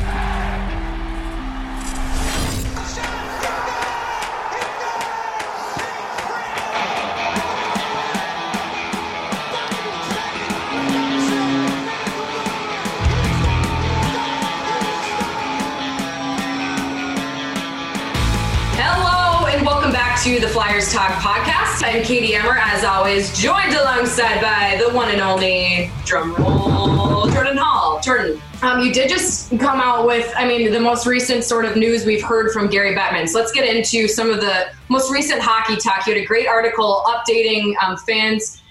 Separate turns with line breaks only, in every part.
Yeah. Flyers Talk podcast. I'm Katie Emmer, as always, joined alongside by the one and only drumroll Jordan Hall. Jordan, um, you did just come out with, I mean, the most recent sort of news we've heard from Gary Bettman. So let's get into some of the most recent hockey talk. You had a great article updating um, fans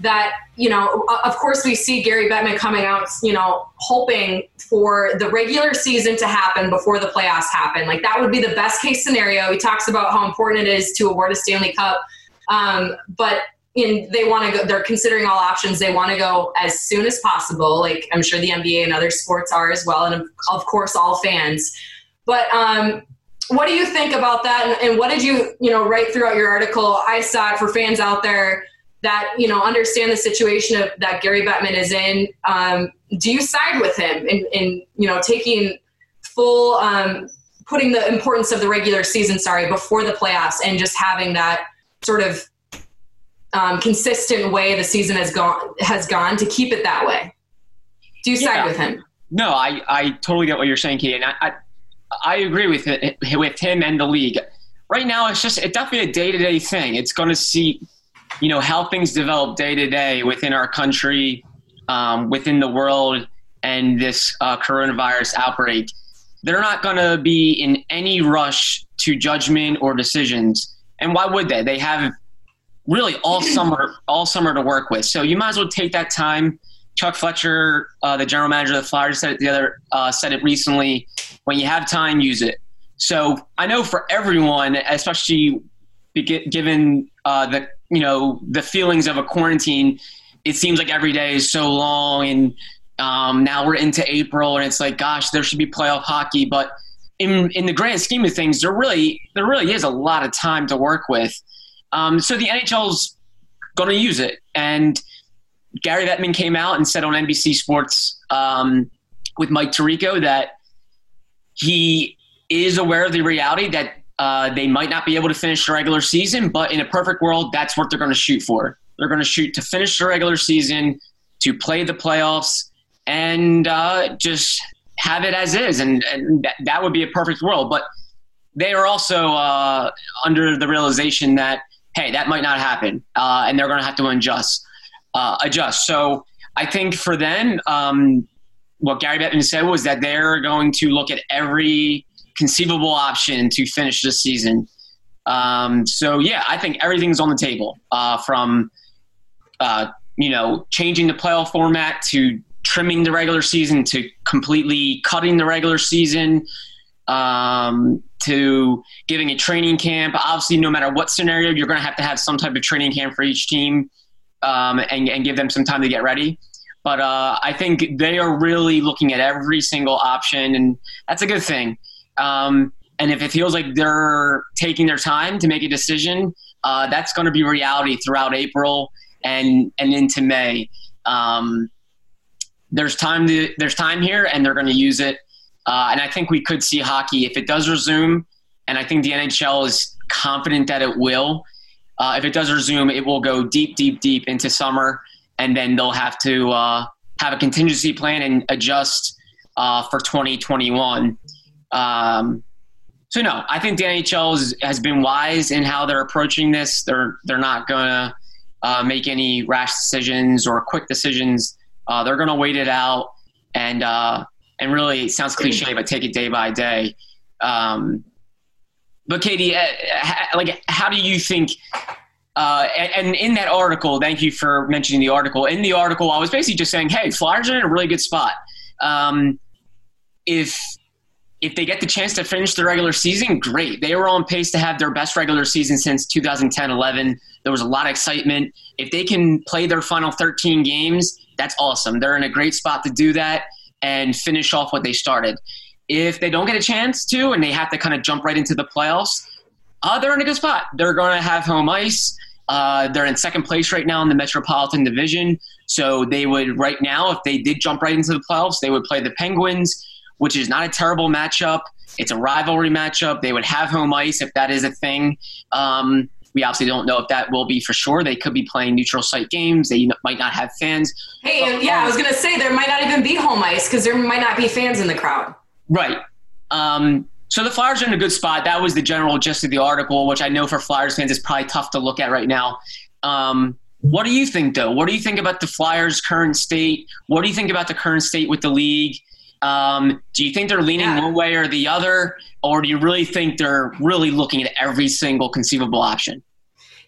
that you know of course we see gary bettman coming out you know hoping for the regular season to happen before the playoffs happen. Like that would be the best case scenario. He talks about how important it is to award a stanley cup. Um, but in, they want to go they're considering all options. They want to go as soon as possible. Like i'm sure the nba and other sports are as well and of, course all fans. But um, what do you think about that? And, and what did you you know write throughout your article? I saw it for fans out there that you know understand the situation of, that Gary Bettman is in. Um, do you side with him in, in you know taking full um, putting the importance of the regular season, sorry, before the playoffs, and just having that sort of um, consistent way the season has gone has gone to keep it that way? Do you side
Yeah.
with him?
No, I, I totally get what you're saying, Katie, and I, I, I agree with it, with him and the league. Right now, it's just it's definitely a day to day thing. It's going to see, you know, how things develop day to day within our country, um, within the world, and this uh, coronavirus outbreak. They're not going to be in any rush to judgment or decisions, and why would they? They have really all summer all summer to work with, so you might as well take that time. Chuck Fletcher, uh, the general manager of the Flyers, said it the other uh, said it recently. When you have time, use it. So I know for everyone, especially given uh, the you know the feelings of a quarantine, it seems like every day is so long, and um, now we're into April, and it's like, gosh, there should be playoff hockey, but in in the grand scheme of things, there really there really is a lot of time to work with. Um, so the NHL's going to use it, and Gary Bettman came out and said on NBC Sports um, with Mike Tirico that he is aware of the reality that uh, they might not be able to finish the regular season, but in a perfect world, that's what they're going to shoot for. They're going to shoot to finish the regular season, to play the playoffs, and uh, just have it as is. And, and that, that would be a perfect world. But they are also uh, under the realization that, hey, that might not happen, uh, and they're going to have to adjust. Uh, adjust. So I think for them, um, what Gary Bettman said was that they're going to look at every conceivable option to finish the season. Um, so yeah, I think everything's on the table uh, from uh, you know changing the playoff format to trimming the regular season to completely cutting the regular season um, to giving a training camp. Obviously, no matter what scenario, you're going to have to have some type of training camp for each team um, and, and give them some time to get ready. But uh, I think they are really looking at every single option, and that's a good thing. Um, and if it feels like they're taking their time to make a decision, uh, that's going to be reality throughout April and and into May. Um, there's time to there's time here, and they're going to use it. Uh, and I think we could see hockey if it does resume. And I think the NHL is confident that it will. Uh, if it does resume, it will go deep, deep, deep into summer, and then they'll have to uh, have a contingency plan and adjust uh, for 2021. Um, so no, I think the NHL is, has been wise in how they're approaching this. They're they're not gonna uh, make any rash decisions or quick decisions. Uh, they're gonna wait it out and uh, and really it sounds cliche, but take it day by day. Um, but Katie, uh, ha- like, how do you think? Uh, and, and in that article, thank you for mentioning the article. In the article, I was basically just saying, "Hey, Flyers are in a really good spot." Um, if if they get the chance to finish the regular season, great. They were on pace to have their best regular season since 2010-11. There was a lot of excitement. If they can play their final 13 games, that's awesome. They're in a great spot to do that and finish off what they started. If they don't get a chance to and they have to kind of jump right into the playoffs, uh, they're in a good spot. They're going to have home ice. Uh, they're in second place right now in the Metropolitan Division. So they would, right now, if they did jump right into the playoffs, they would play the Penguins, which is not a terrible matchup. It's a rivalry matchup. They would have home ice if that is a thing. Um, we obviously don't know if that will be for sure. They could be playing neutral site games. They might not have fans.
Hey, and yeah, I was going to say there might not even be home ice because there might not be fans in the crowd.
Right. Um, so the Flyers are in a good spot. That was the general gist of the article, which I know for Flyers fans is probably tough to look at right now. Um, what do you think, though? What do you think about the Flyers' current state? What do you think about the current state with the league? Um, do you think they're leaning yeah. one way or the other, or do you really think they're really looking at every single conceivable option?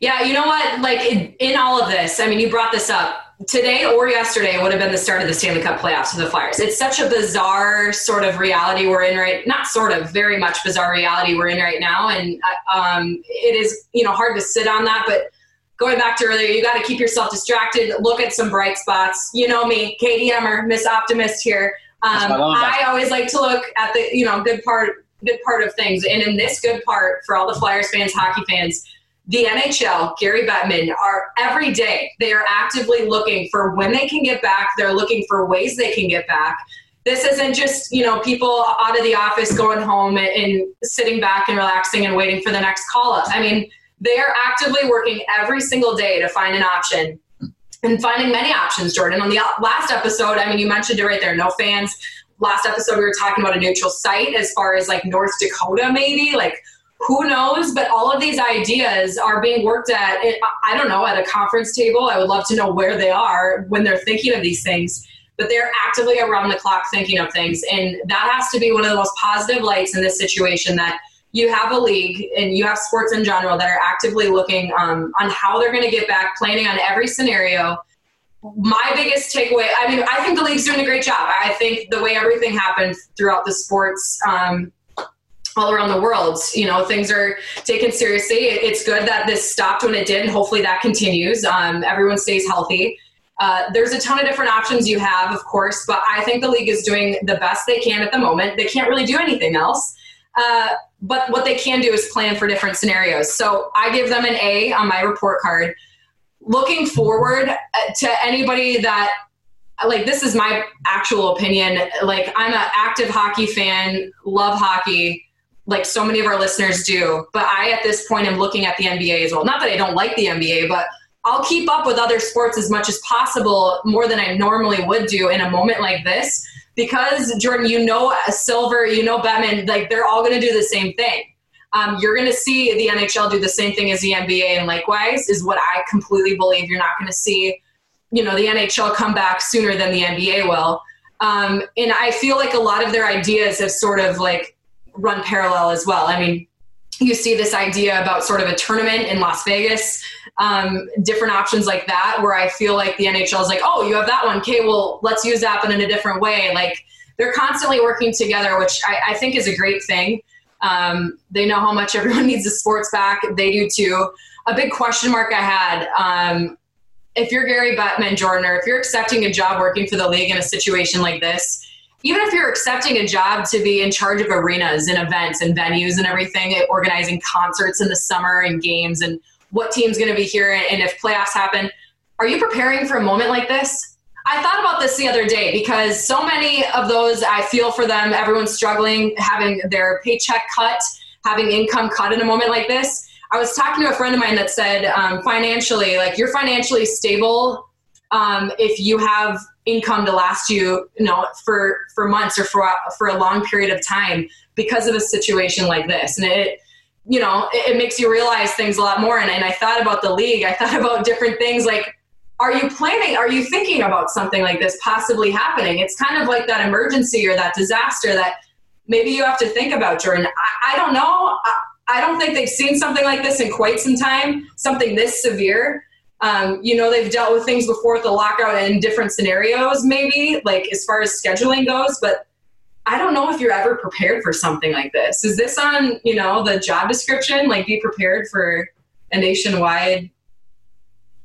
Yeah, you know what? Like in, in all of this, I mean, you brought this up today or yesterday would have been the start of the Stanley Cup playoffs for the Flyers. It's such a bizarre sort of reality we're in right not sort of very much bizarre reality we're in right now and uh, um, it is you know hard to sit on that but going back to earlier you got to keep yourself distracted look at some bright spots you know me Katie Emmer Miss Optimist here um, I, I always like to look at the you know good part good part of things and in this good part for all the Flyers fans hockey fans the NHL, Gary Bettman, are every day they are actively looking for when they can get back. They're looking for ways they can get back. This isn't just you know people out of the office going home and sitting back and relaxing and waiting for the next call up. I mean, they are actively working every single day to find an option and finding many options. Jordan, on the last episode, I mean, you mentioned it right there. No fans. Last episode, we were talking about a neutral site as far as like North Dakota, maybe like who knows? But all of these ideas are being worked at, eh, I don't know, at a conference table. I would love to know where they are when they're thinking of these things. But they're actively around the clock thinking of things. And that has to be one of the most positive lights in this situation that you have a league and you have sports in general that are actively looking um, on how they're going to get back, planning on every scenario. My biggest takeaway, I mean, I think the league's doing a great job. I think the way everything happened throughout the sports um, all around the world. You know, things are taken seriously. It's good that this stopped when it did, and hopefully that continues. Um, everyone stays healthy. Uh, there's a ton of different options you have, of course, but I think the league is doing the best they can at the moment. They can't really do anything else. Uh, but what they can do is plan for different scenarios. So I give them an A on my report card. Looking forward uh, to anybody that like this is my actual opinion like i'm an active hockey fan love hockey like so many of our listeners do. But I, at this point, am looking at the NBA as well. Not that I don't like the NBA, but I'll keep up with other sports as much as possible, more than I normally would do in a moment like this. Because Jordan, you know, Silver, you know, Bettman, like they're all going to do the same thing. Um, you're going to see the NHL do the same thing as the NBA, and likewise is what I completely believe. You're not going to see, you know, the NHL come back sooner than the NBA will. Um, and I feel like a lot of their ideas have sort of like run parallel as well. I mean, you see this idea about sort of a tournament in Las Vegas, um, different options like that, where I feel like the NHL is like, oh, you have that one. Okay, well, let's use that one in a different way. Like they're constantly working together, which I, I think is a great thing. Um, they know how much everyone needs the sports back. They do too. A big question mark I had um, if you're Gary Bettman, Jordan, or if you're accepting a job working for the league in a situation like this, even if you're accepting a job to be in charge of arenas and events and venues and everything, organizing concerts in the summer and games and what team's going to be here and if playoffs happen, are you preparing for a moment like this? I thought about this the other day because so many of those I feel for them, everyone's struggling, having their paycheck cut, having income cut in a moment like this. I was talking to a friend of mine that said um, financially, like you're financially stable um, if you have income to last you, you know, for for months or for for a long period of time because of a situation like this. And it, you know, it, it makes you realize things a lot more. And, and I thought about the league. I thought about different things like are you planning are you thinking about something like this possibly happening it's kind of like that emergency or that disaster that maybe you have to think about jordan i, I don't know I, I, don't think they've seen something like this in quite some time something this severe um, you know, they've dealt with things before with the lockout in different scenarios, maybe, like as far as scheduling goes. But I don't know if you're ever prepared for something like this. Is this on, you know, the job description? Like, be prepared for a nationwide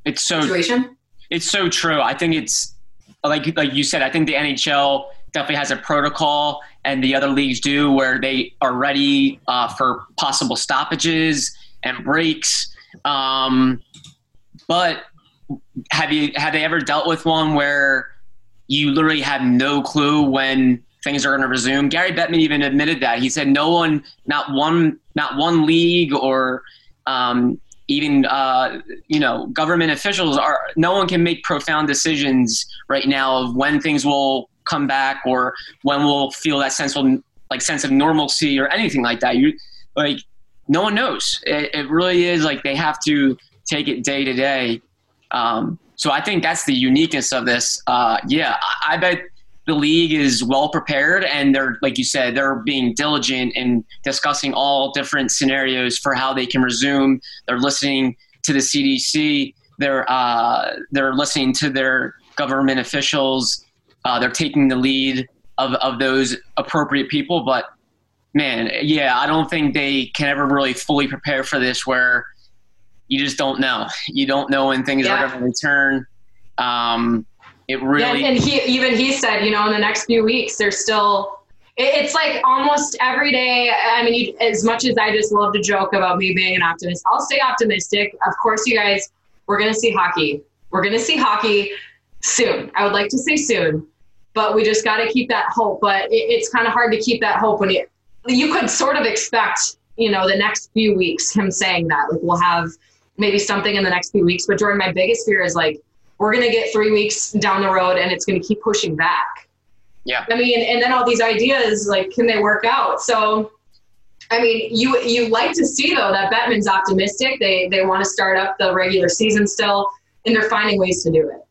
It's so
situation?
it's so true. I think it's like like you said. I think the NHL definitely has a protocol, and the other leagues do, where they are ready uh, for possible stoppages and breaks. Um, but have you have they ever dealt with one where you literally have no clue when things are going to resume? Gary Bettman even admitted that. He said no one, not one, not one league or um, even uh, you know government officials are no one can make profound decisions right now of when things will come back or when we'll feel that sense of like sense of normalcy or anything like that you like no one knows it, it really is like they have to take it day to day um, so i think that's the uniqueness of this uh, yeah I, I bet the league is well prepared and they're like you said they're being diligent in discussing all different scenarios for how they can resume. They're listening to the cdc they're uh, they're listening to their government officials. Uh, they're taking the lead of, of those appropriate people. But man yeah i don't think they can ever really fully prepare for this where you just don't know. You don't know when things
Yeah.
are going to return. Um, it
Yeah,
really
and he even he said, you know, in the next few weeks, there's still. it- It's like almost every day. I mean, you, as much as I just love to joke about me being an optimist, I'll stay optimistic. Of course, you guys, we're gonna see hockey. We're gonna see hockey soon. I would like to say soon, but we just got to keep that hope. But it, it's kind of hard to keep that hope when you you could sort of expect, you know, the next few weeks him saying that like we'll have maybe something in the next few weeks. But Jordan, my biggest fear is like we're going to get three weeks down the road and it's going to keep pushing back.
Yeah.
I mean, and then all these ideas, like, can they work out? So, I mean, you you like to see though that Bettman's optimistic. They they want to start up the regular season still, and they're finding ways to do it.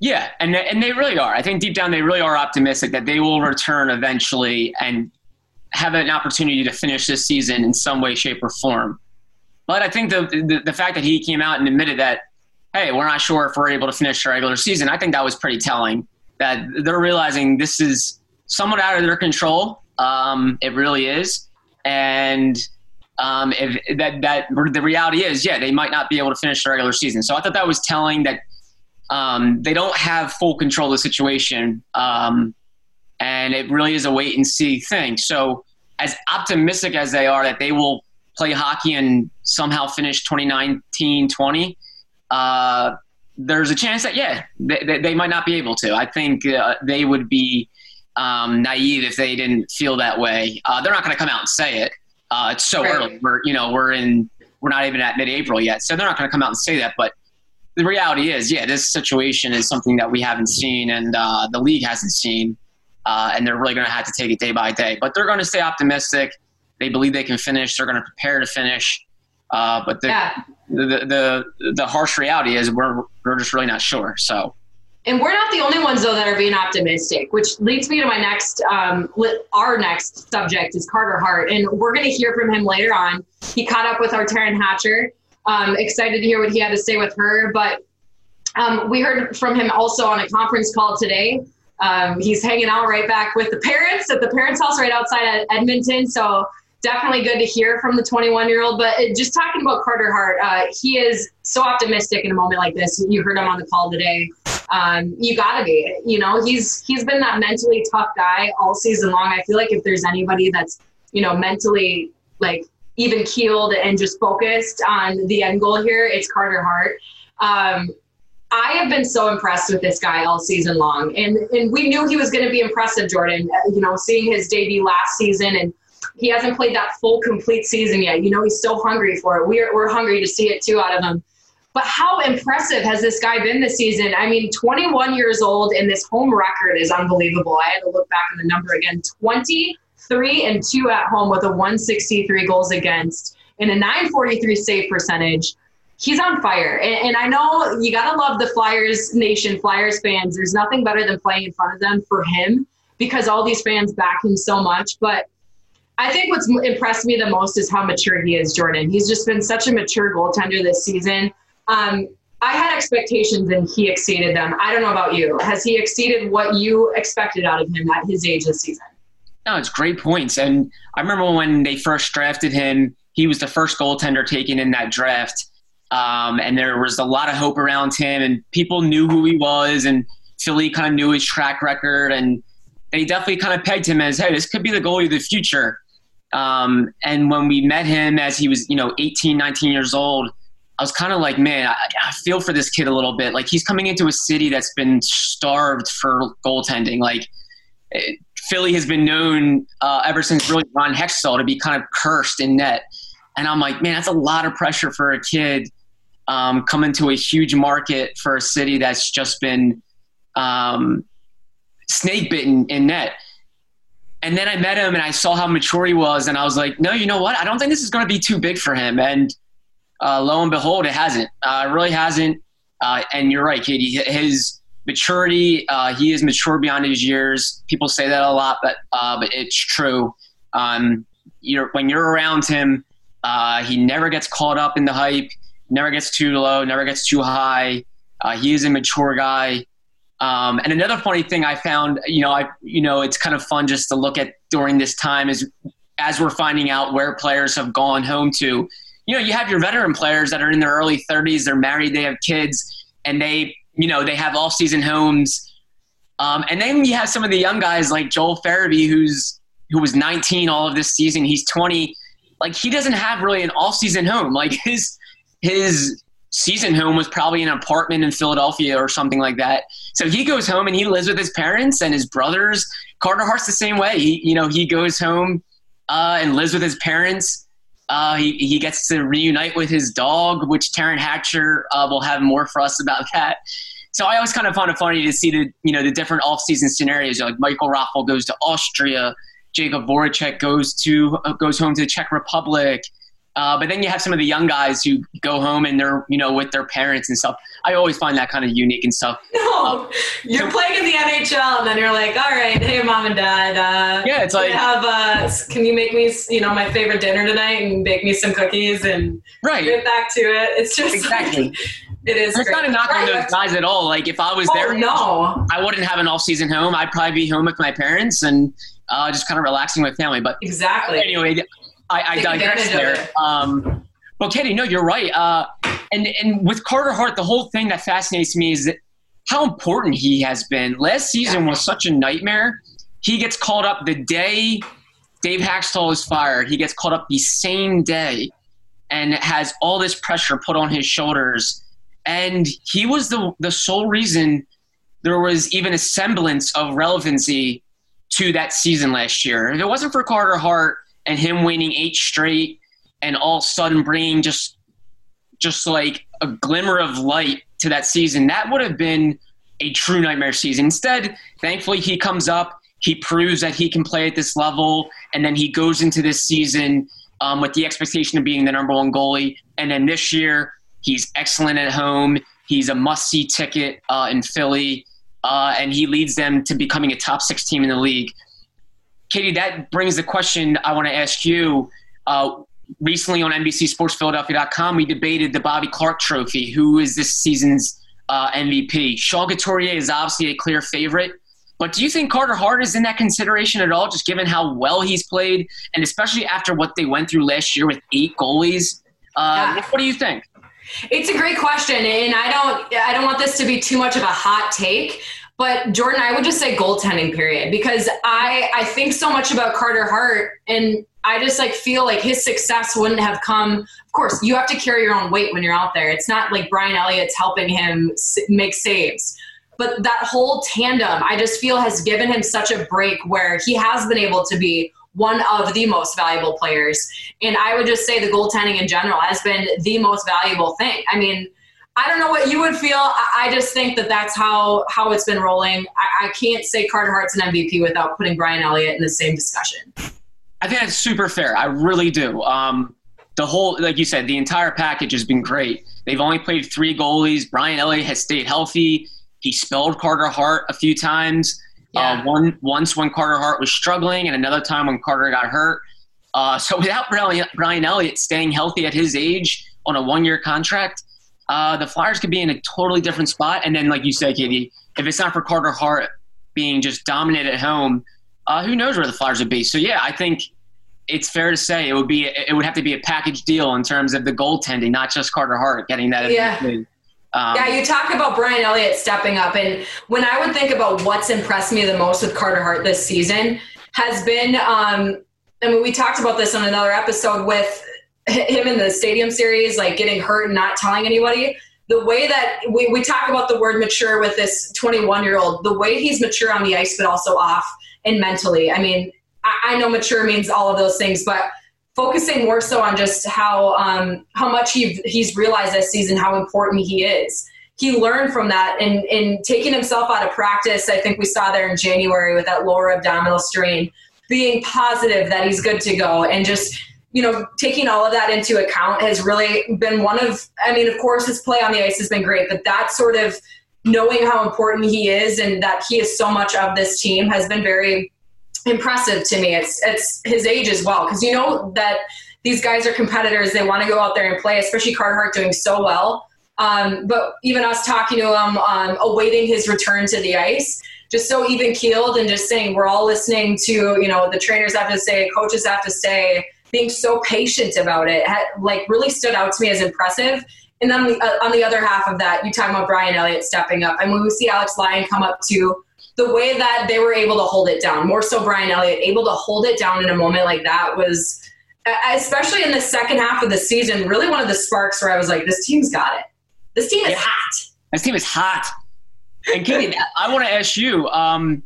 Yeah, and they- and they really are. I think deep down they really are optimistic that they will return eventually and have an opportunity to finish this season in some way, shape, or form. But I think the the, the fact that he came out and admitted that, hey, we're not sure if we're able to finish the regular season. I think that was pretty telling. That they're realizing this is somewhat out of their control. Um, it really is, and um, if that that the reality is, yeah, they might not be able to finish the regular season. So I thought that was telling that um, they don't have full control of the situation, um, and it really is a wait and see thing. So, as optimistic as they are that they will play hockey and somehow finish 2019 20, uh, there's a chance that, yeah, they, they, they might not be able to. I think uh, they would be um, naive if they didn't feel that way. Uh, they're not going to come out and say it. Uh, it's so
Right.
early. We're, you know, we're in, we're not even at mid April yet. So they're not going to come out and say that. But the reality is, yeah, this situation is something that we haven't seen and uh, the league hasn't seen, uh, and they're really going to have to take it day by day. But they're going to stay optimistic. They believe they can finish. They're going to prepare to finish. Uh, but the,
Yeah.
The, the the harsh reality is we're we're just really not sure. So
And we're not the only ones though that are being optimistic, which leads me to my next, um, our next subject is Carter Hart, and we're going to hear from him later on. He caught up with our Taryn Hatcher. Um, excited to hear what he had to say with her, but um, we heard from him also on a conference call today. Um, he's hanging out right back with the parents at the parents' house right outside Ed- Edmonton. So definitely good to hear from the 21 year old. But uh, just talking about Carter Hart, uh, he is so optimistic in a moment like this. You heard him on the call today um, you gotta be. You know, he's he's been that mentally tough guy all season long. I feel like if there's anybody that's you know mentally like even keeled and just focused on the end goal here, it's Carter Hart. Um, I have been so impressed with this guy all season long, and and we knew he was going to be impressive, Jordan. Uh, You know, seeing his debut last season, and he hasn't played that full complete season yet. You know, he's so hungry for it. We're we're hungry to see it too out of him. But how impressive has this guy been this season? I mean, 21 years old, and this home record is unbelievable. I had to look back at the number again 23 and 2 at home with a 163 goals against and a 943 save percentage. He's on fire. And, and I know you got to love the Flyers Nation, Flyers fans. There's nothing better than playing in front of them for him because all these fans back him so much. But I think what's impressed me the most is how mature he is, Jordan. He's just been such a mature goaltender this season. Um, I had expectations and he exceeded them. I don't know about you. Has he exceeded what you expected out of him at his age this season?
No, it's great points. And I remember when they first drafted him, he was the first goaltender taken in that draft. Um, and there was a lot of hope around him, and people knew who he was, and Philly kind of knew his track record, and they definitely kind of pegged him as, hey, this could be the goalie of the future. Um, and when we met him as he was, you know, 18, 19 years old, I was kind of like, man, I, I, feel for this kid a little bit. Like he's coming into a city that's been starved for goaltending. Like it, Philly has been known uh, ever since really Ron Hextall to be kind of cursed in net. And I'm like, man, that's a lot of pressure for a kid um, coming to a huge market for a city that's just been um, snake bitten in net. And then I met him and I saw how mature he was, and I was like, no, you know what? I don't think this is going to be too big for him. And uh, lo and behold, it hasn't. Uh, it really hasn't. Uh, and you're right, Katie. His maturity, uh, he is mature beyond his years. People say that a lot, but uh, but it's true. Um, you're, when you're around him, uh, he never gets caught up in the hype. Never gets too low. Never gets too high. he is a mature guy. Um, and another funny thing I found, you know, I you know, it's kind of fun just to look at during this time is as we're finding out where players have gone home to. You know, you have your veteran players that are in their early 30s, they're married, they have kids, and they, you know, they have off-season homes. Um, and then you have some of the young guys like Joel Farabee, who's who was 19 all of this season. He's 20. Like he doesn't have really an off-season home. Like his his season home was probably an apartment in Philadelphia or something like that. So he goes home and he lives with his parents and his brothers. Carter Hart's the same way. He, you know, he goes home uh, and lives with his parents. Uh, he, he gets to reunite with his dog, which Taryn Hatcher uh, will have more for us about that. So I always kind of found it funny to see the you know the different off-season scenarios. Like Michael Raffl goes to Austria, Jakub Voracek goes to uh, goes home to the Czech Republic. Uh, but then you have some of the young guys who go home and they're, you know, with their parents and stuff. I always find that kind of unique and stuff.
No, you're playing in the NHL and then you're like, all right, hey, mom and dad. Uh,
yeah, it's like,
have, uh, can you make me, you know, my favorite dinner tonight and bake me some cookies and
right.
get back to it? It's just
exactly.
Like, it is.
It's not a knock on those guys at all. Like if I was
oh,
there,
no,
I wouldn't have an off-season home. I'd probably be home with my parents and uh, just kind of relaxing with family. But
exactly.
Anyway, I, I digress there. Um, well, Katie, no, you're right. Uh, and and with Carter Hart, the whole thing that fascinates me is that how important he has been. Last season was such a nightmare. He gets called up the day Dave Hakstol is fired. He gets called up the same day and has all this pressure put on his shoulders. And he was the the sole reason there was even a semblance of relevancy to that season last year. If it wasn't for Carter Hart and him winning eight straight and all of a sudden bringing just just like a glimmer of light to that season, that would have been a true nightmare season. Instead, thankfully, he comes up, he proves that he can play at this level, and then he goes into this season um, with the expectation of being the number one goalie. And then this year, he's excellent at home. He's a must see ticket uh, in Philly, uh, and he leads them to becoming a top six team in the league. Katie, that brings the question I want to ask you. Uh, recently on NBCSportsPhiladelphia.com, we debated the Bobby Clarke Trophy. Who is this season's uh, MVP? Sean Couturier is obviously a clear favorite. But do you think Carter Hart is in that consideration at all, just given how well he's played, and especially after what they went through last year with eight goalies? Uh, yeah. What do you think?
It's a great question, and I don't I don't want this to be too much of a hot take. But Jordan, I would just say goaltending period because I I think so much about Carter Hart and I just like feel like his success wouldn't have come. Of course, you have to carry your own weight when you're out there. It's not like Brian Elliott's helping him make saves. But that whole tandem, I just feel has given him such a break where he has been able to be one of the most valuable players. And I would just say the goaltending in general has been the most valuable thing. I mean, I don't know what you would feel. I just think that that's how how it's been rolling. I, I can't say Carter Hart's an MVP without putting Brian Elliott in the same discussion.
I think that's super fair. I really do. Um, the whole, like you said, the entire package has been great. They've only played three goalies. Brian Elliott has stayed healthy. He spelled Carter Hart a few times. Uh, yeah. Uh, one once when Carter Hart was struggling, and another time when Carter got hurt. Uh, so without Brian Elliott staying healthy at his age on a one-year contract, uh, the Flyers could be in a totally different spot. And then, like you said, Katie, if it's not for Carter Hart being just dominant at home, uh, who knows where the Flyers would be? So yeah, I think it's fair to say it would be it would have to be a package deal in terms of the goaltending, not just Carter Hart getting that.
Yeah. Um, yeah, you talk about Brian Elliott stepping up, and when I would think about what's impressed me the most with Carter Hart this season has been, um, I mean, we talked about this on another episode with him in the Stadium Series, like getting hurt and not telling anybody. The way that we, we talk about the word mature with this 21 year old, the way he's mature on the ice, but also off and mentally. I mean, I, I know mature means all of those things, but focusing more so on just how um, how much he, he's realized this season how important he is. He learned from that and, and taking himself out of practice. I think we saw there in January with that lower abdominal strain, being positive that he's good to go and just you know taking all of that into account has really been one of. I mean, of course, his play on the ice has been great, but that sort of knowing how important he is and that he is so much of this team has been very impressive to me. It's it's his age as well because you know that these guys are competitors. They want to go out there and play, especially Carter Hart doing so well. Um, but even us talking to him, um, awaiting his return to the ice, just so even keeled and just saying we're all listening to you know the trainers have to say, coaches have to say, being so patient about it, had, like really stood out to me as impressive. And then on the, uh, on the other half of that, you talk about Brian Elliott stepping up, and when we see Alex Lyon come up to the way that they were able to hold it down, more so Brian Elliott, able to hold it down in a moment like that was, especially in the second half of the season, really one of the sparks where I was like, this team's got it. This team is yeah. hot.
This team is hot. And Katie, I want to ask you. Um,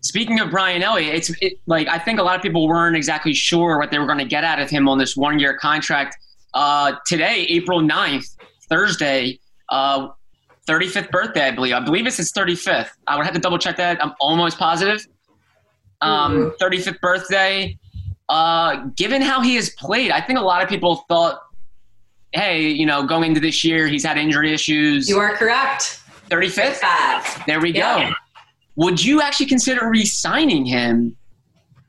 speaking of Brian Elliott, it's it, like I think a lot of people weren't exactly sure what they were going to get out of him on this one-year contract. Uh, today, April 9th, Thursday, uh, 35th birthday, I believe. I believe it's his 35th. I would have to double check that. I'm almost positive. Um, 35th mm-hmm. birthday. Uh, given how he has played, I think a lot of people thought, hey, you know, going into this year, he's had injury issues.
You are correct.
35th? There we yeah. go. Would you actually consider re signing him?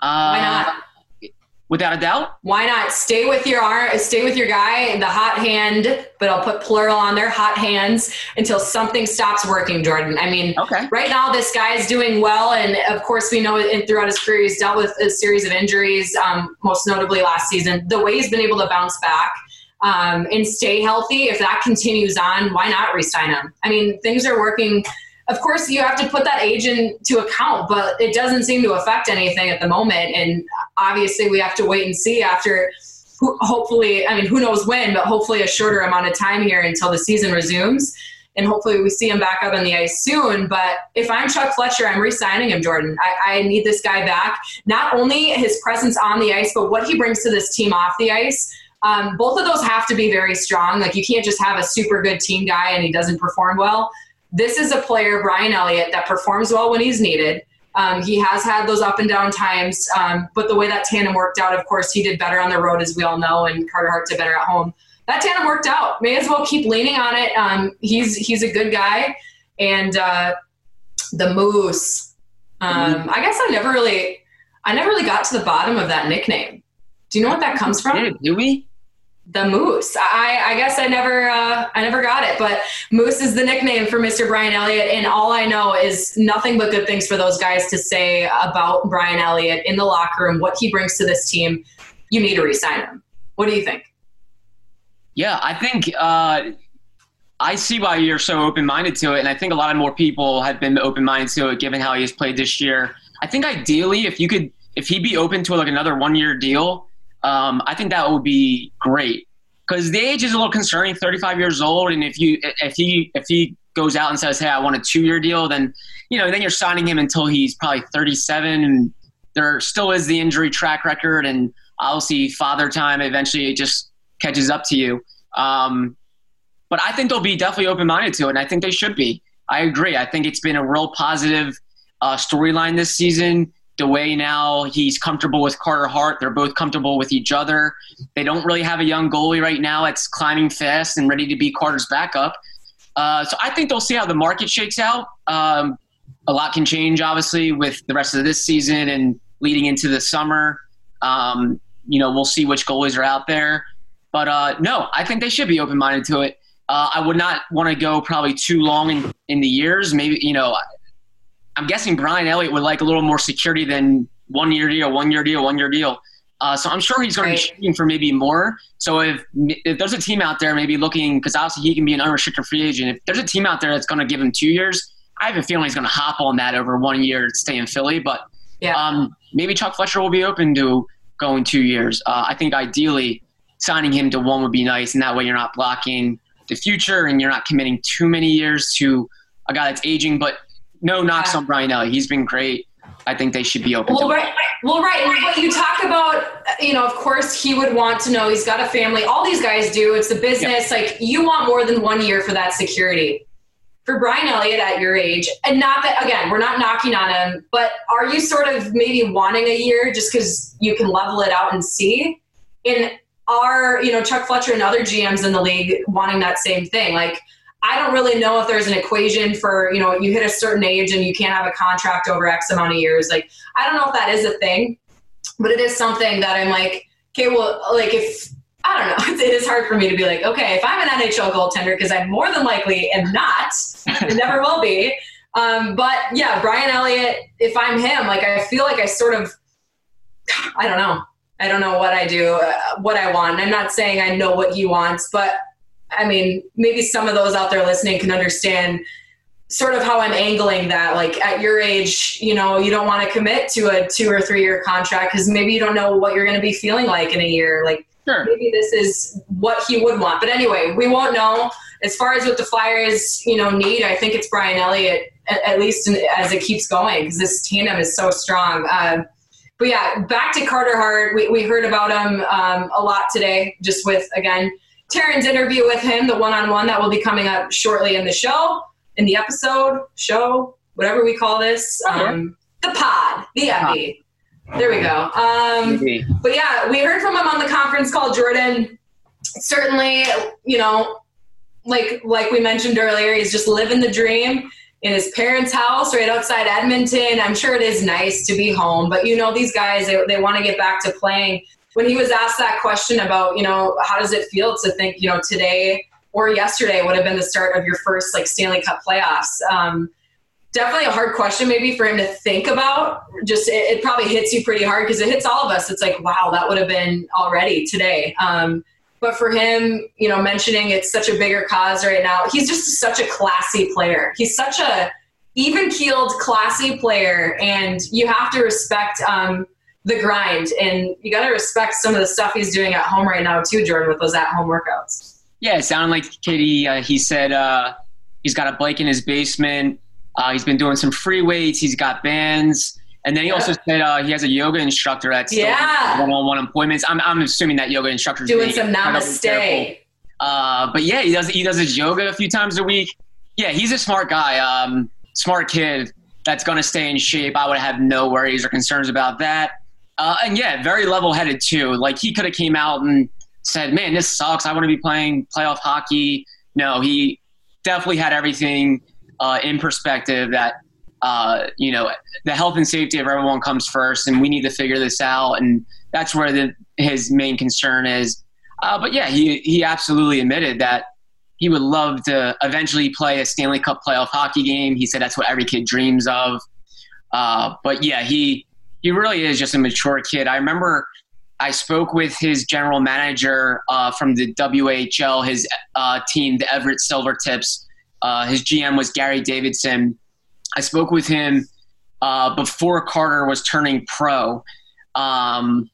Uh, Why not?
without a doubt.
Why not stay with your arm, stay with your guy, the hot hand, but I'll put plural on there, hot hands until something stops working, Jordan. I mean, okay. right now this guy is doing well, and of course we know in, throughout his career he's dealt with a series of injuries, um, most notably last season. The way he's been able to bounce back. Um, and stay healthy. If that continues on, why not resign him? I mean, things are working of course you have to put that age into account but it doesn't seem to affect anything at the moment and obviously we have to wait and see after hopefully i mean who knows when but hopefully a shorter amount of time here until the season resumes and hopefully we see him back up on the ice soon. But if I'm Chuck Fletcher, I'm re-signing him, Jordan. I, I, need this guy back. Not only his presence on the ice, but what he brings to this team off the ice. Um, both of those have to be very strong. Like you can't just have a super good team guy and he doesn't perform well this is a player, Brian Elliott, that performs well when he's needed. Um, he has had those up and down times, um, but the way that tandem worked out, of course, he did better on the road, as we all know, and Carter Hart did better at home. That tandem worked out. May as well keep leaning on it. Um, he's he's a good guy, and uh, the Moose. Um, I guess I never really, I never really got to the bottom of that nickname. Do you know what that comes from?
do we?
The Moose. I, I guess I never uh, I never got it, but Moose is the nickname for Mr. Brian Elliott, and all I know is nothing but good things for those guys to say about Brian Elliott in the locker room, what he brings to this team. You need to resign him. What do you think?
Yeah, I think uh, I see why you're so open minded to it, and I think a lot of more people have been open minded to it, given how he has played this year. I think ideally, if you could, if he'd be open to like another one year deal um, I think that would be great because the age is a little concerning. Thirty-five years old, and if you if he if he goes out and says, "Hey, I want a two-year deal," then you know then you're signing him until he's probably thirty-seven, and there still is the injury track record, and obviously father time eventually it just catches up to you. Um, but I think they'll be definitely open-minded to it, and I think they should be. I agree. I think it's been a real positive uh, storyline this season the way now he's comfortable with Carter Hart. They're both comfortable with each other. They don't really have a young goalie right now that's climbing fast and ready to be Carter's backup. Uh, so I think they'll see how the market shakes out. Um, a lot can change, obviously, with the rest of this season and leading into the summer. Um, you know, we'll see which goalies are out there. But uh, no, I think they should be open minded to it. Uh, I would not want to go probably too long in, in the years. Maybe, you know, I'm guessing Brian Elliott would like a little more security than one year deal, one year deal, one year deal. Uh, so I'm sure he's going
Right.
to be shooting for maybe more. So if if there's a team out there maybe looking, because obviously he can be an unrestricted free agent. If there's a team out there that's going to give him two years, I have a feeling he's going to hop on that over one year to stay in Philly. But
Yeah.
um, maybe Chuck Fletcher will be open to going two years. Uh, I think ideally signing him to one would be nice, and that way you're not blocking the future and you're not committing too many years to a guy that's aging. But no knocks on Brian Elliott. He's been great. I think they should be open
Well,
to
right. Well, right. What you talk about, uh, you know, of course, he would want to know he's got a family. All these guys do. It's a business. Like, you want more than one year for that security. For Brian Elliott at your age, and not that, again, we're not knocking on him, but are you sort of maybe wanting a year just because you can level it out and see? And are, you know, Chuck Fletcher and other GMs in the league wanting that same thing? Like, I don't really know if there's an equation for, you know, you hit a certain age and you can't have a contract over X amount of years. Like, I don't know if that is a thing, but it is something that I'm like, okay, well, like if I don't know, it is hard for me to be like, okay, if I'm an NHL goaltender, because I more than likely am not, never will be. Um, but yeah, Brian Elliott, if I'm him, like I feel like I sort of, I don't know, I don't know what I do, uh, what I want. I'm not saying I know what he wants, but I mean, maybe some of those out there listening can understand sort of how I'm angling that. Like at your age, you know, you don't want to commit to a two or three year contract because maybe you don't know what you're going to be feeling like in a year. Like
Sure.
maybe this is what he would want. But anyway, we won't know. As far as what the Flyers, you know, need, I think it's Brian Elliott at, at least in, as it keeps going because this tandem is so strong. Um, but yeah, back to Carter Hart. We, we heard about him um, a lot today, just with again Taryn's interview with him, the one-on-one that will be coming up shortly in the show, in the episode, show, whatever we call this, um, the pod, the epi. There we go. Um, but yeah, we heard from him on the conference call, Jordan. Certainly, you know, like like we mentioned earlier, he's just living the dream in his parents' house right outside Edmonton. I'm sure it is nice to be home, but you know, these guys they, they want to get back to playing. When he was asked that question about, you know, how does it feel to think, you know, today or yesterday would have been the start of your first like Stanley Cup playoffs. Um, definitely a hard question maybe for him to think about. Just it, it probably hits you pretty hard because it hits all of us. It's like wow that would have been already today. Um, but for him you know mentioning it's such a bigger cause right now he's just such a classy player. He's such a even keeled classy player and you have to respect um, the grind and you got to respect some of the stuff he's doing at home right now too jordan with those at home workouts
Yeah, it sounded like Katie. Uh, he said uh, he's got a bike in his basement. Uh, he's been doing some free weights. He's got bands, and then he also said uh, he has a yoga instructor that's
Yeah.
one-on-one appointments. I'm, I'm assuming that yoga instructor
doing some namaste
Uh, but yeah, he does he does his yoga a few times a week. Yeah, he's a smart guy, um, smart kid that's going to stay in shape. I would have no worries or concerns about that. Uh, and yeah, very level headed too. Like he could have came out and said, "Man, this sucks. I want to be playing playoff hockey." No, he definitely had everything uh, in perspective. That uh, you know, the health and safety of everyone comes first, and we need to figure this out. And that's where the, his main concern is. Uh, but yeah, he he absolutely admitted that he would love to eventually play a Stanley Cup playoff hockey game. He said that's what every kid dreams of. Uh, but yeah, he he really is just a mature kid. I remember I spoke with his general manager uh, from the WHL, his uh, team, the Everett Silvertips. Uh, his GM was Garry Davidson. I spoke with him uh, before Carter was turning pro. Um,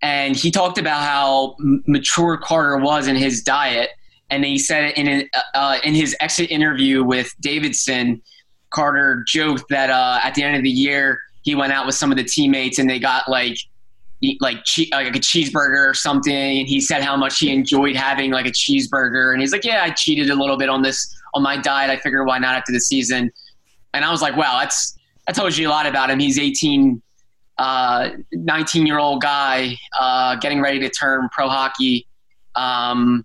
and he talked about how mature Carter was in his diet. And he said in an, uh, in his exit interview with Davidson, Carter joked that uh, at the end of the year he went out with some of the teammates and they got like like like a cheeseburger or something. And he said how much he enjoyed having like a cheeseburger. And he's like, yeah, I cheated a little bit on this on my diet. I figured why not after the season. And I was like, wow, that's that tells you a lot about him. He's 18, uh, 19 year old guy uh, getting ready to turn pro hockey. Um,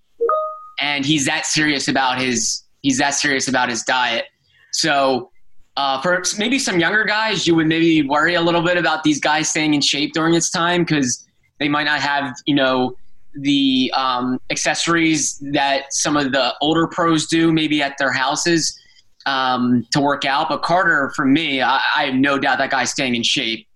and he's that serious about his he's that serious about his diet. So uh, for maybe some younger guys, you would maybe worry a little bit about these guys staying in shape during this time because they might not have you know the um, accessories that some of the older pros do maybe at their houses. um, to work out. But Carter, for me, I, I have no doubt that guy's staying in shape.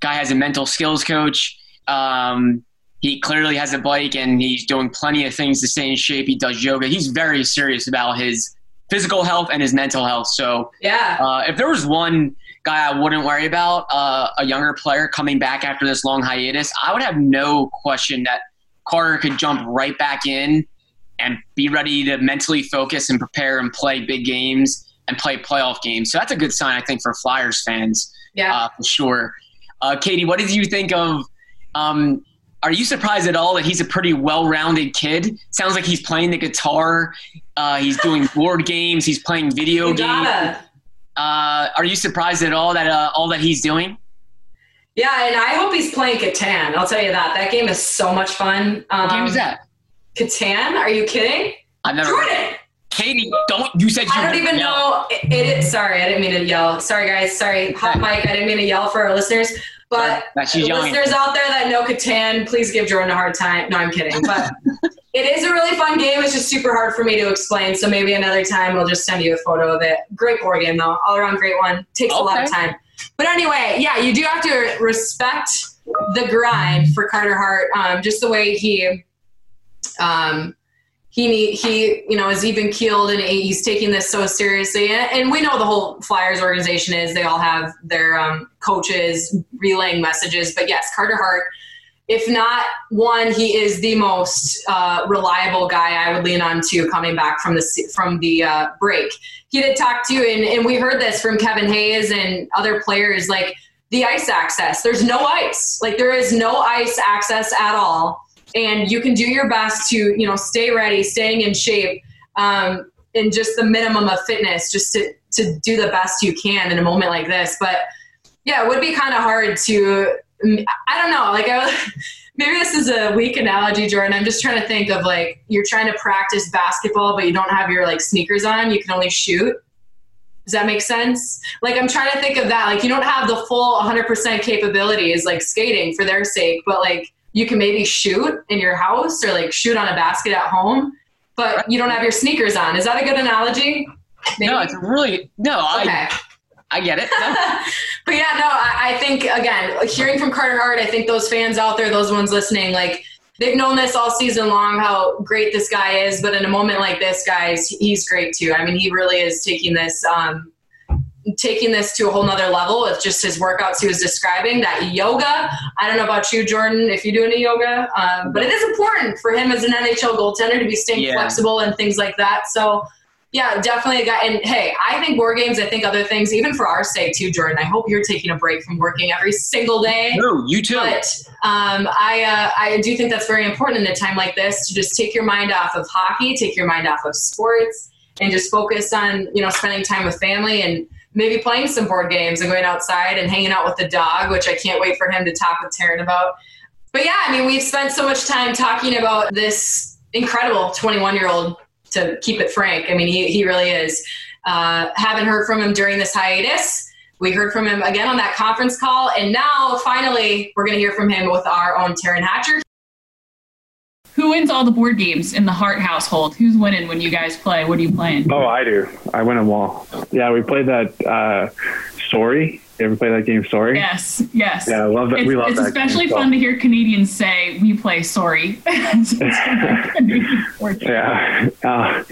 Guy has a mental skills coach. Um, he clearly has a bike and he's doing plenty of things to stay in shape. He does yoga. He's very serious about his physical health and his mental health. So,
Yeah.
uh, if there was one guy I wouldn't worry about, uh, a younger player coming back after this long hiatus, I would have no question that Carter could jump right back in and be ready to mentally focus and prepare and play big games and play playoff games. So that's a good sign, I think, for Flyers fans
yeah.
uh, for sure. Uh, Katie, what did you think of? Um, are you surprised at all that he's a pretty well-rounded kid? Sounds like he's playing the guitar. Uh, he's doing board games. He's playing video
you
games.
gotta.
Uh, are you surprised at all that uh, all that he's doing?
Yeah, and I hope he's playing Catan. I'll tell you that. That game is so much fun. Um,
What game is that?
Catan? Are you kidding?
I've never.
Jordan!
Katie, don't. You said you.
I don't even
yell.
know. It, it. Sorry, I didn't mean to yell. Sorry, guys. Sorry, hot mic. I didn't mean to yell for our listeners. But listeners out there that know Catan, please give Jordan a hard time. No, I'm kidding. But it is a really fun game. It's just super hard for me to explain. So maybe another time we'll just send you a photo of it. Great board game though. All around great one. Takes a lot of time. But anyway, yeah, you do have to respect the grind for Carter Hart. Um, just the way he um, he he you know is even keeled and he's taking this so seriously. And, we know the whole flyers organization is. They all have their um, coaches relaying messages. But yes carter hart if not one he is the most uh, reliable guy i would lean on to coming back from the from the uh, break. He did talk to and, and we heard this from kevin hayes and other players like the ice access. There's no ice. Like there is no ice access at all and you can do your best to you know stay ready staying in shape um, and just the minimum of fitness just to, to do the best you can in a moment like this but yeah it would be kind of hard to i don't know like I, maybe this is a weak analogy jordan i'm just trying to think of like you're trying to practice basketball but you don't have your like sneakers on you can only shoot does that make sense? Like I'm trying to think of that. Like you don't have the full 100% capabilities like skating for their sake, but like you can maybe shoot in your house or like shoot on a basket at home, but you don't have your sneakers on. Is that a good analogy? Maybe?
No, it's really no. I
okay.
I get it. No.
but yeah, no, I, I think again, hearing from Carter Hart, I think those fans out there, those ones listening, like they've known this all season long how great this guy is. But in a moment like this, guys, he's great too. I mean, he really is taking this. Um, taking this to a whole nother level with just his workouts he was describing that yoga i don't know about you jordan if you do any yoga um, but it is important for him as an nhl goaltender to be staying
Yeah.
flexible and things like that so yeah, definitely a guy. And hey, I think war games, I think other things, even for our sake too, Jordan. I hope you're taking a break from working every single day.
no, you too.
But um, I, uh, I do think that's very important in a time like this to just take your mind off of hockey, take your mind off of sports, and just focus on you know spending time with family and maybe playing some board games and going outside and hanging out with the dog, which I can't wait for him to talk with Taryn about. But yeah, I mean, we've spent so much time talking about this incredible 21 year old. To keep it frank, I mean, he, he really is. Uh, haven't heard from him during this hiatus. We heard from him again on that conference call, and now finally we're going to hear from him with our own Taryn Hatcher.
Wins all the board games in the Hart household? Who's winning when you guys play? What are you playing?
Oh, I do. I win them all. Yeah, we played that uh, Sorry. You ever play that game Sorry?
Yes, yes.
Yeah, I love that.
It's,
we love
it's
that.
It's especially
game, so-
fun to hear Canadians say, "We play sorry." Canadian board game.
Yeah. Uh,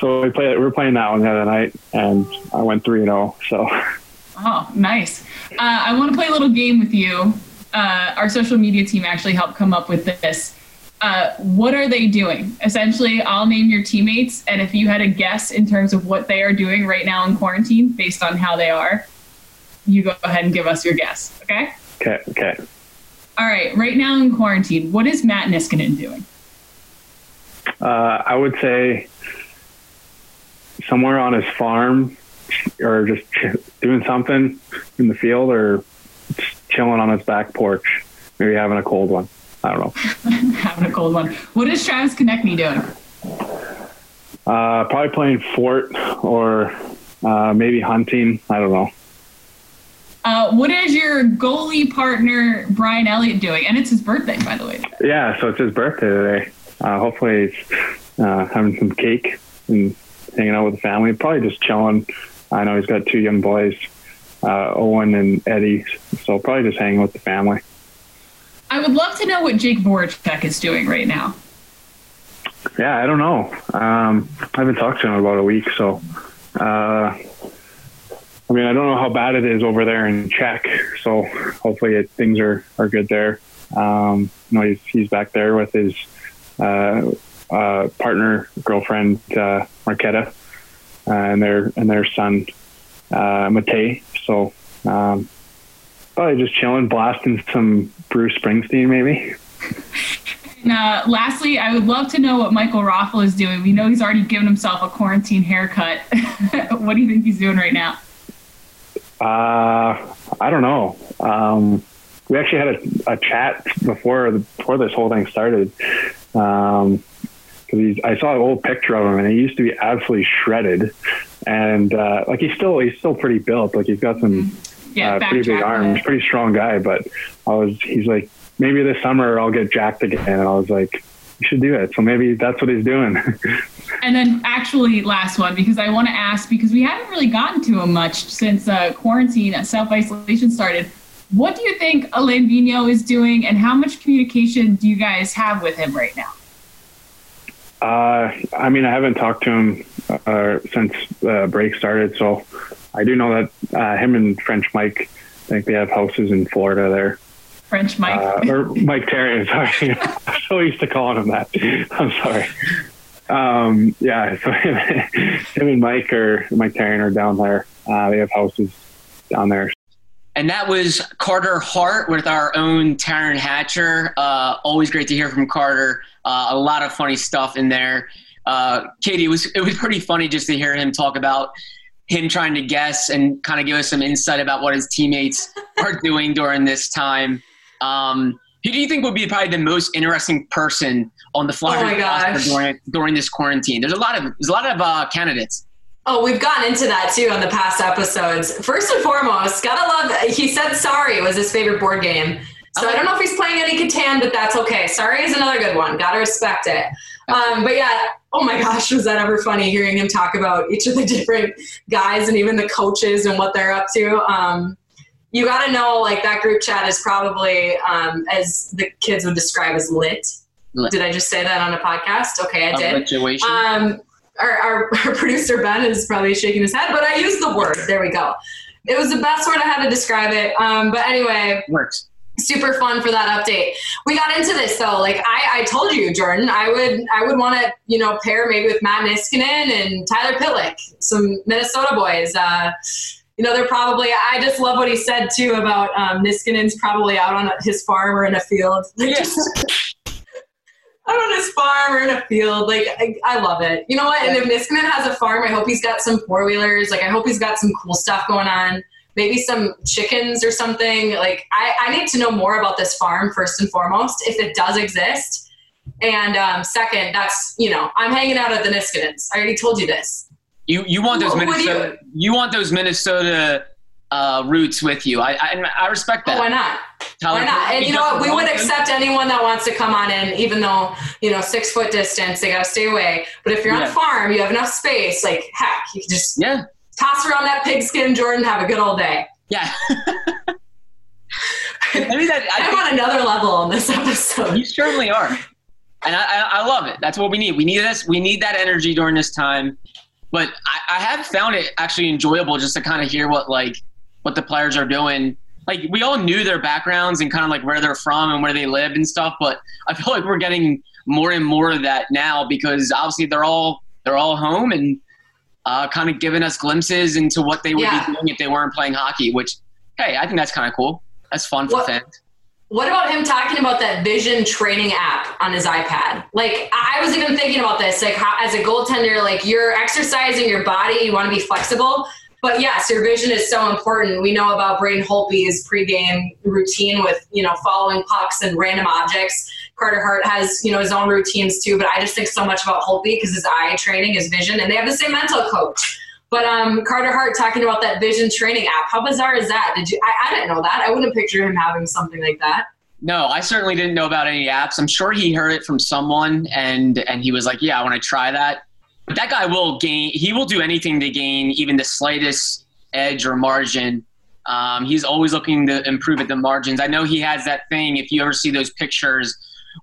so we played. We were playing that one the other night, and I went three and zero. So
Oh, nice. Uh, I want to play a little game with you. Uh, our social media team actually helped come up with this. Uh, what are they doing? Essentially, I'll name your teammates, and if you had a guess in terms of what they are doing right now in quarantine based on how they are, you go ahead and give us your guess. Okay?
okay, okay.
All right. Right now in quarantine, what is Matt Niskanen doing?
Uh, I would say somewhere on his farm, or just ch- doing something in the field, or chilling on his back porch, maybe having a cold one. I don't know.
Having a cold one. What is Travis Konecny doing?
Uh, probably playing fort or uh, maybe hunting. I don't know.
Uh, what is your goalie partner Brian Elliott doing? And it's his birthday, by the way.
Yeah, so it's his birthday today. Uh, hopefully, he's uh, having some cake and hanging out with the family. Probably just chilling. I know he's got two young boys, uh, Owen and Eddie. So probably just hanging with the family.
I would love to know what Jake Voracek is doing right now.
Yeah, I don't know. Um, I haven't talked to him in about a week, so uh, I mean, I don't know how bad it is over there in Czech. So hopefully it, things are, are good there. Um, you know, he's, he's back there with his uh, uh, partner, girlfriend, uh, Marketa, uh, and their and their son, uh, Matei. So um, probably just chilling, blasting some Bruce Springsteen, maybe.
And, uh, lastly, I would love to know what Michael Raffl is doing. We know he's already given himself a quarantine haircut. what do you think he's doing right now?
Uh, I don't know. Um, we actually had a, a chat before before this whole thing started. Um, cause I saw an old picture of him and he used to be absolutely shredded. And, uh, like he's still, he's still pretty built. Like he's got some,
Yeah,
uh, pretty big arms, pretty strong guy. But I was, he's like, maybe this summer I'll get jacked again. And I was like, you should do it. So maybe that's what he's doing.
And then, actually, last one because I want to ask because we haven't really gotten to him much since uh, quarantine and self isolation started. What do you think Alain Vigneault is doing, and how much communication do you guys have with him right now?
Uh, I mean, I haven't talked to him uh, since uh, break started, so I do know that uh, him and French Mike, I think they have houses in Florida there.
French Mike.
Uh, or Mike Therrien, sorry. I'm so used to calling him that. I'm sorry. Um, yeah, so him, him and Mike or Mike Therrien are down there. Uh, they have houses down there.
And that was Carter Hart with our own Taryn Hatcher. Uh, always great to hear from Carter. Uh, a lot of funny stuff in there. Uh, Katie, it was it was pretty funny just to hear him talk about him trying to guess and kind of give us some insight about what his teammates are doing during this time. Um, who do you think would be probably the most interesting person on the Flyers
Oh my
roster
gosh.
during during this quarantine? There's a lot of there's a lot of uh, candidates.
Oh, we've gotten into that too on the past episodes. First and foremost, gotta love. He said sorry was his favorite board game. So I don't know if he's playing any Catan, but that's okay. Sorry is another good one. Gotta respect it. Um, but yeah, oh my gosh, was that ever funny hearing him talk about each of the different guys and even the coaches and what they're up to. Um, you got to know, like that group chat is probably, um, as the kids would describe, as lit.
Lit.
Did I just say that on a podcast? Okay, I did. Um, our, our, our producer Ben is probably shaking his head, but I used the word. There we go. It was the best word I had to describe it. Um, but anyway,
Works.
Super fun for that update. We got into this though. Like I, I told you, Jordan, I would I would want to you know pair maybe with Matt Niskanen and Tyler Pitlick, some Minnesota boys. Uh, you know, they're probably. I just love what he said too about um, Niskanen's probably out on his farm or in a field. Like, out on his farm or in a field. Like I, I love it. You know what? And if Niskanen has a farm, I hope he's got some four wheelers. Like I hope he's got some cool stuff going on. Maybe some chickens or something. Like I, I need to know more about this farm first and foremost, if it does exist. And um, second, that's you know, I'm hanging out at the Niskanens. I already told you this.
You you want those
What
Minnesota you? want those Minnesota uh, roots with you. I I, I respect that.
Oh, why not?
Tyler,
Why not? And you know what? We would accept anyone that wants to come on in, even though, you know, six foot distance, they got to stay away. But if you're on
Yeah.
a farm, you have enough space, like, heck, you can just
Yeah,
toss around that pigskin, Jordan, have a good old day.
yeah. Maybe that I
I'm on another level on this episode.
you certainly are, and I, I I love it. That's what we need. We need this. We need that energy during this time. But I, I have found it actually enjoyable just to kind of hear what like what the players are doing. Like we all knew their backgrounds and kind of like where they're from and where they live and stuff. But I feel like we're getting more and more of that now because obviously they're all they're all home and uh, kind of giving us glimpses into what they would
Yeah.
be doing if they weren't playing hockey. Which hey, I think that's kind of cool. That's fun for
What-
fans.
What about him talking about that vision training app on his iPad? Like, I was even thinking about this. Like, how, as a goaltender, like you're exercising your body, you want to be flexible. But yes, your vision is so important. We know about Braden Holtby's pregame routine with, you know, following pucks and random objects. Carter Hart has, you know, his own routines too. But I just think so much about Holtby because his eye training, his vision, and they have the same mental coach. But um, Carter Hart talking about that vision training app. How bizarre is that? Did you? I, I didn't know that. I wouldn't picture him having something like that.
No, I certainly didn't know about any apps. I'm sure he heard it from someone, and and he was like, "Yeah, I want to try that." But that guy will gain. He will do anything to gain even the slightest edge or margin. Um, he's always looking to improve at the margins. I know he has that thing. If you ever see those pictures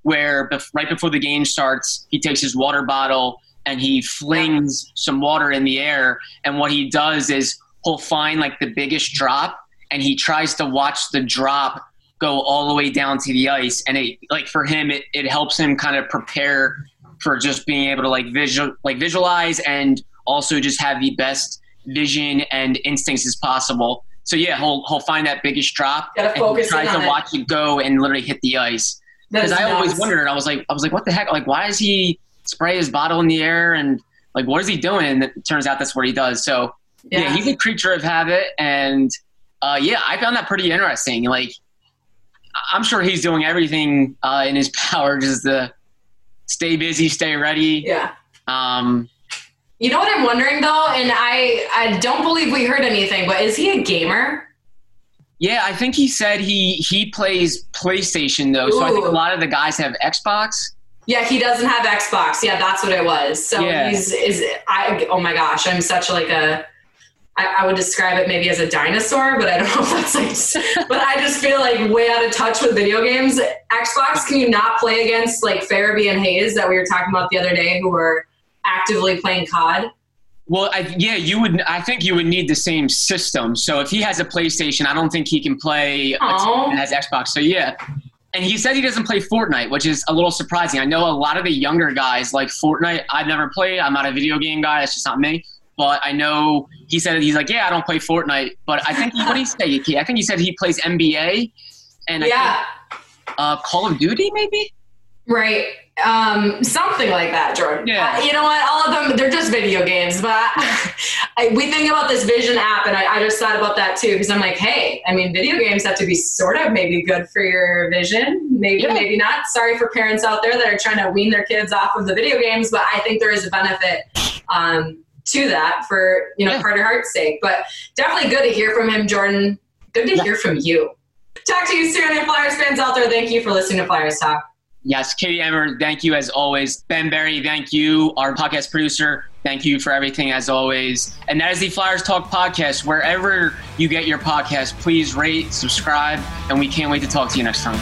where bef- right before the game starts, he takes his water bottle and he flings some water in the air. And what he does is he'll find like the biggest drop and he tries to watch the drop go all the way down to the ice. And it like for him, it, it helps him kind of prepare for just being able to like visual like visualize and also just have the best vision and instincts as possible. So yeah, he'll he'll find that biggest drop and he tries to
it.
watch it go and literally hit the ice. Because
is
I always wondered, I was like, I was like, what the heck? Like, why does he spray his bottle in the air and like what is he doing? And it turns out that's what he does. So yeah,
Yeah.
he's a creature of habit, and uh, yeah, I found that pretty interesting. Like, I'm sure he's doing everything uh, in his power just to stay busy, stay ready.
Yeah.
Um,
You know what I'm wondering though, and I I don't believe we heard anything, but is he a gamer?
Yeah, I think he said he he plays PlayStation though, so I think a lot of the guys have Xbox.
Yeah, he doesn't have Xbox. Yeah, that's what it was. So
Yeah.
he's is I oh my gosh, I'm such like a I, I would describe it maybe as a dinosaur, but I don't know if that's like but I just feel like way out of touch with video games. Xbox, can you not play against like Farabee and Hayes that we were talking about the other day who were actively playing COD?
Well, I, yeah, you would. I think you would need the same system. So if he has a PlayStation, I don't think he can play a has Xbox. So yeah, and he said he doesn't play Fortnite, which is a little surprising. I know a lot of the younger guys like Fortnite. I've never played. I'm not a video game guy. That's just not me. But I know he said he's like, yeah, I don't play Fortnite. But I think what did he say? I think he said he plays NBA and I
yeah.
think, uh, Call of Duty, maybe.
Right. Um, something like that, Jordan.
Yeah.
Uh, you know what? All of them, they're just video games. But I, we think about this Vision app, and I, I just thought about that too because I'm like, hey, I mean, video games have to be sort of maybe good for your vision. Maybe,
Yeah.
maybe not. Sorry for parents out there that are trying to wean their kids off of the video games, but I think there is a benefit. Um, to that for you know
Yeah.
Carter Hart's sake, but definitely good to hear from him, Jordan. Good to hear from you. Talk to you soon, and Flyers fans out there. Thank you for listening to Flyers Talk.
Yes, Katie Emmer, thank you as always. Ben Berry, thank you. Our podcast producer, thank you for everything as always. And that is the Flyers Talk podcast. Wherever you get your podcast, please rate, subscribe, and we can't wait to talk to you next time.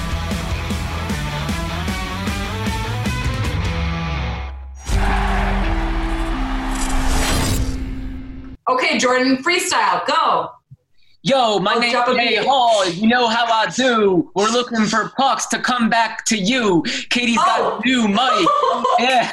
Okay, Jordan, freestyle, go.
Yo, my
Oh,
name's
drop a
Jay. Hall. You know how I do. We're looking for pucks to come back to you. Katie's
Oh.
got a new mic. Yeah.